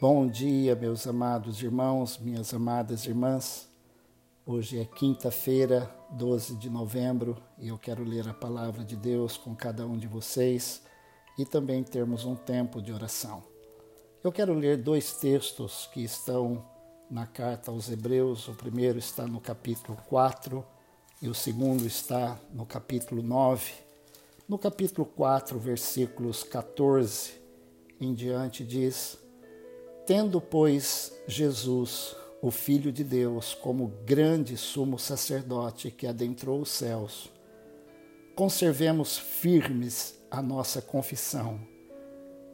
Bom dia, meus amados irmãos, minhas amadas irmãs. Hoje é quinta-feira, 12 de novembro, e eu quero ler a palavra de Deus com cada um de vocês e também termos um tempo de oração. Eu quero ler dois textos que estão na carta aos Hebreus. O primeiro está no capítulo 4 e o segundo está no capítulo 9. No capítulo 4, versículos 14 em diante, diz Tendo, pois, Jesus, o Filho de Deus, como grande sumo sacerdote que adentrou os céus, conservemos firmes a nossa confissão,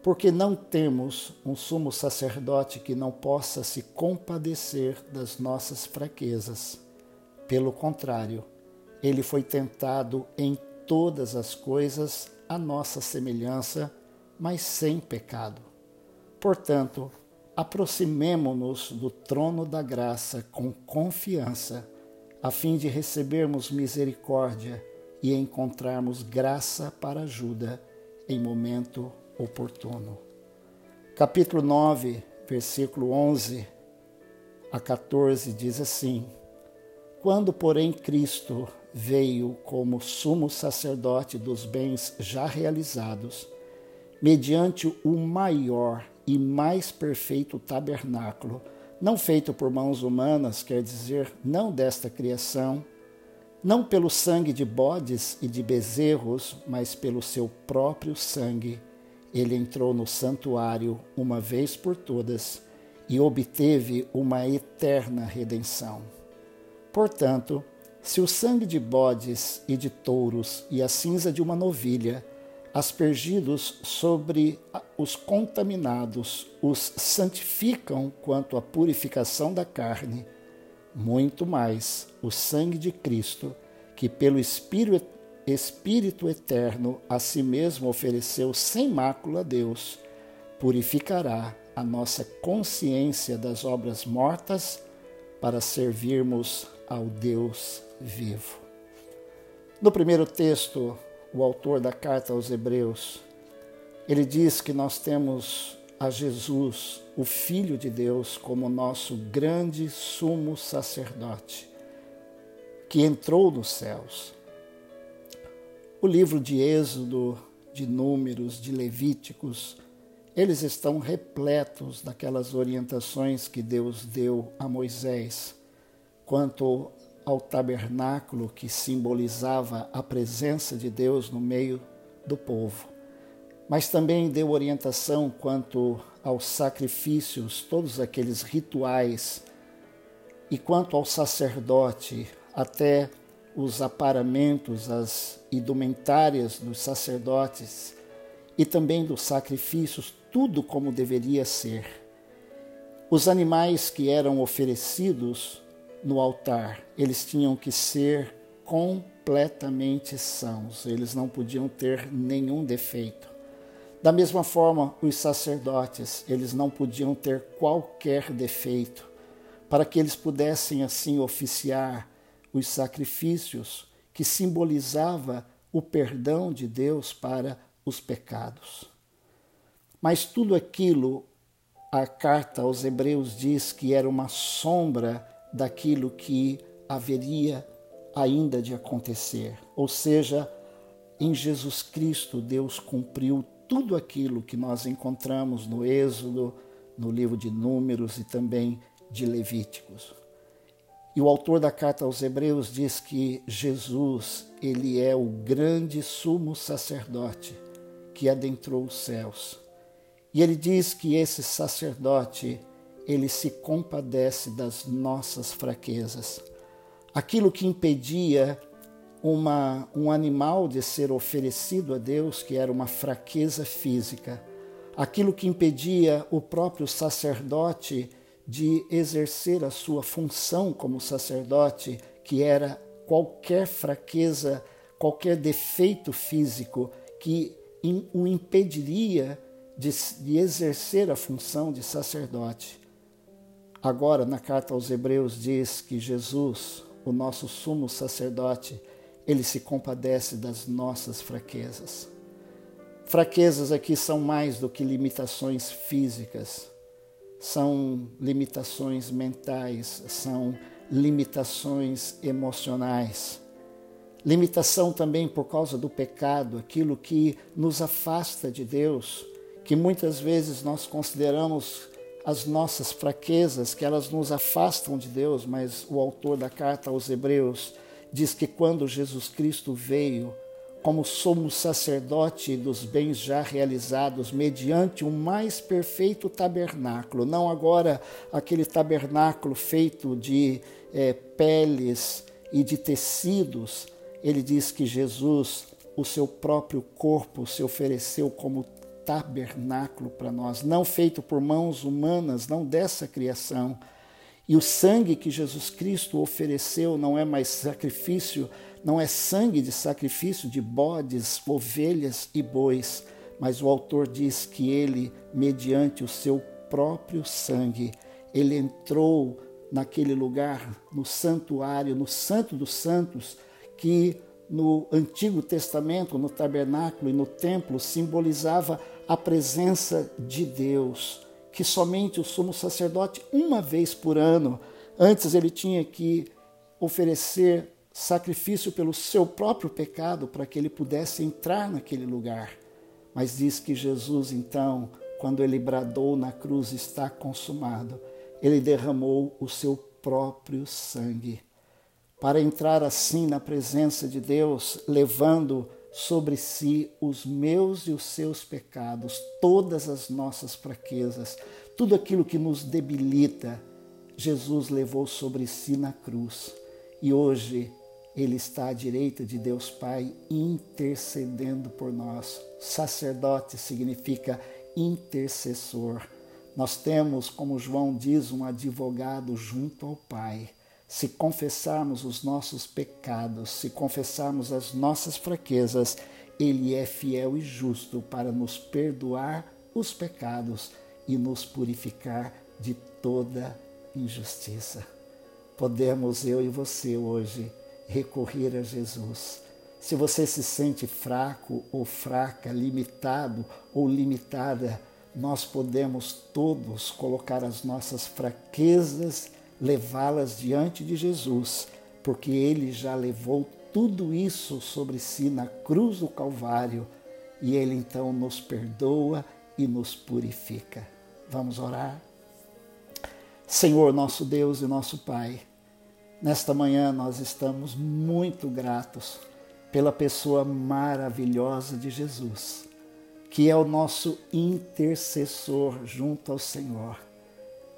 porque não temos um sumo sacerdote que não possa se compadecer das nossas fraquezas. Pelo contrário, ele foi tentado em todas as coisas à nossa semelhança, mas sem pecado. Portanto, aproximemo-nos do trono da graça com confiança, a fim de recebermos misericórdia e encontrarmos graça para ajuda em momento oportuno. Capítulo 9, versículo 11 a 14 diz assim: Quando, porém, Cristo veio como sumo sacerdote dos bens já realizados, mediante o maior e mais perfeito tabernáculo, não feito por mãos humanas, quer dizer, não desta criação, não pelo sangue de bodes e de bezerros, mas pelo seu próprio sangue. Ele entrou no santuário uma vez por todas e obteve uma eterna redenção. Portanto, se o sangue de bodes e de touros e a cinza de uma novilha aspergidos sobre os contaminados, os santificam quanto à purificação da carne, muito mais o sangue de Cristo, que pelo Espírito, Espírito eterno a si mesmo ofereceu sem mácula a Deus, purificará a nossa consciência das obras mortas para servirmos ao Deus vivo. No primeiro texto, o autor da carta aos Hebreus, ele diz que nós temos a Jesus, o Filho de Deus, como nosso grande sumo sacerdote, que entrou nos céus. O livro de Êxodo, de Números, de Levíticos, eles estão repletos daquelas orientações que Deus deu a Moisés quanto ao tabernáculo que simbolizava a presença de Deus no meio do povo. Mas também deu orientação quanto aos sacrifícios, todos aqueles rituais, e quanto ao sacerdote, até os aparamentos, as indumentárias dos sacerdotes e também dos sacrifícios, tudo como deveria ser. Os animais que eram oferecidos no altar, eles tinham que ser completamente sãos, eles não podiam ter nenhum defeito. Da mesma forma, os sacerdotes, eles não podiam ter qualquer defeito, para que eles pudessem assim oficiar os sacrifícios que simbolizava o perdão de Deus para os pecados. Mas tudo aquilo, a carta aos Hebreus diz que era uma sombra daquilo que haveria ainda de acontecer. Ou seja, em Jesus Cristo, Deus cumpriu tudo aquilo que nós encontramos no Êxodo, no livro de Números e também de Levíticos. E o autor da carta aos Hebreus diz que Jesus, ele é o grande sumo sacerdote que adentrou os céus. E ele diz que esse sacerdote ele se compadece das nossas fraquezas. Aquilo que impedia uma, um animal de ser oferecido a Deus, que era uma fraqueza física, aquilo que impedia o próprio sacerdote de exercer a sua função como sacerdote, que era qualquer fraqueza, qualquer defeito físico que o impediria de, de exercer a função de sacerdote. Agora, na carta aos Hebreus, diz que Jesus, o nosso sumo sacerdote, ele se compadece das nossas fraquezas. Fraquezas aqui são mais do que limitações físicas. são limitações mentais, são limitações emocionais. Limitação também por causa do pecado, aquilo que nos afasta de Deus, que muitas vezes nós consideramos as nossas fraquezas, que elas nos afastam de Deus, mas o autor da carta aos Hebreus diz que quando Jesus Cristo veio, como somos sacerdote dos bens já realizados, mediante o mais perfeito tabernáculo, não agora aquele tabernáculo feito de é, peles e de tecidos, ele diz que Jesus, o seu próprio corpo, se ofereceu como tabernáculo para nós, não feito por mãos humanas, não dessa criação. E o sangue que Jesus Cristo ofereceu não é mais sacrifício, não é sangue de sacrifício de bodes, ovelhas e bois, mas o autor diz que ele, mediante o seu próprio sangue, ele entrou naquele lugar, no santuário, no Santo dos Santos, que no Antigo Testamento, no tabernáculo e no templo, simbolizava a presença de Deus, que somente o sumo sacerdote, uma vez por ano, antes ele tinha que oferecer sacrifício pelo seu próprio pecado para que ele pudesse entrar naquele lugar. Mas diz que Jesus, então, quando ele bradou na cruz, está consumado, ele derramou o seu próprio sangue para entrar assim na presença de Deus, levando sobre si os meus e os seus pecados, todas as nossas fraquezas, tudo aquilo que nos debilita, Jesus levou sobre si na cruz. E hoje ele está à direita de Deus Pai intercedendo por nós. Sacerdote significa intercessor. Nós temos, como João diz, um advogado junto ao Pai se confessarmos os nossos pecados, se confessarmos as nossas fraquezas, Ele é fiel e justo para nos perdoar os pecados e nos purificar de toda injustiça. Podemos, eu e você, hoje, recorrer a Jesus. Se você se sente fraco ou fraca, limitado ou limitada, nós podemos todos colocar as nossas fraquezas levá-las diante de Jesus, porque ele já levou tudo isso sobre si na cruz do Calvário e ele então nos perdoa e nos purifica. Vamos orar? Senhor, nosso Deus e nosso Pai, nesta manhã nós estamos muito gratos pela pessoa maravilhosa de Jesus, que é o nosso intercessor junto ao Senhor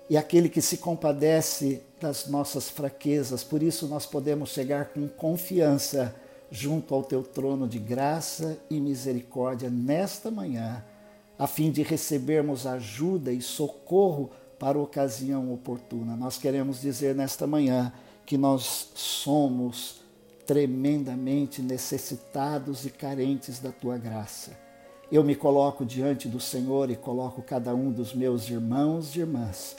e aquele que se compadece das nossas fraquezas. Por isso nós podemos chegar com confiança junto ao teu trono de graça e misericórdia nesta manhã, a fim de recebermos ajuda e socorro para ocasião oportuna. Nós queremos dizer nesta manhã que nós somos tremendamente necessitados e carentes da tua graça. Eu me coloco diante do Senhor e coloco cada um dos meus irmãos e irmãs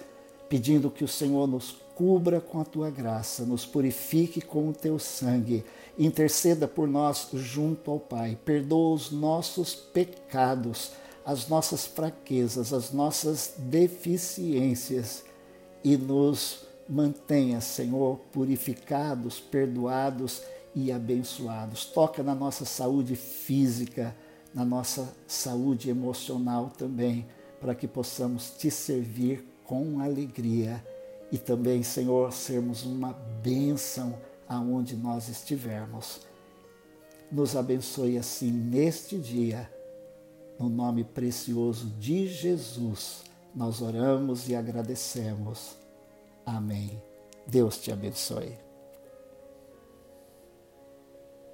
pedindo que o Senhor nos cubra com a tua graça, nos purifique com o teu sangue, interceda por nós junto ao Pai, perdoa os nossos pecados, as nossas fraquezas, as nossas deficiências e nos mantenha, Senhor, purificados, perdoados e abençoados. Toca na nossa saúde física, na nossa saúde emocional também, para que possamos te servir com alegria e também, Senhor, sermos uma bênção aonde nós estivermos. Nos abençoe assim neste dia, no nome precioso de Jesus. Nós oramos e agradecemos. Amém. Deus te abençoe.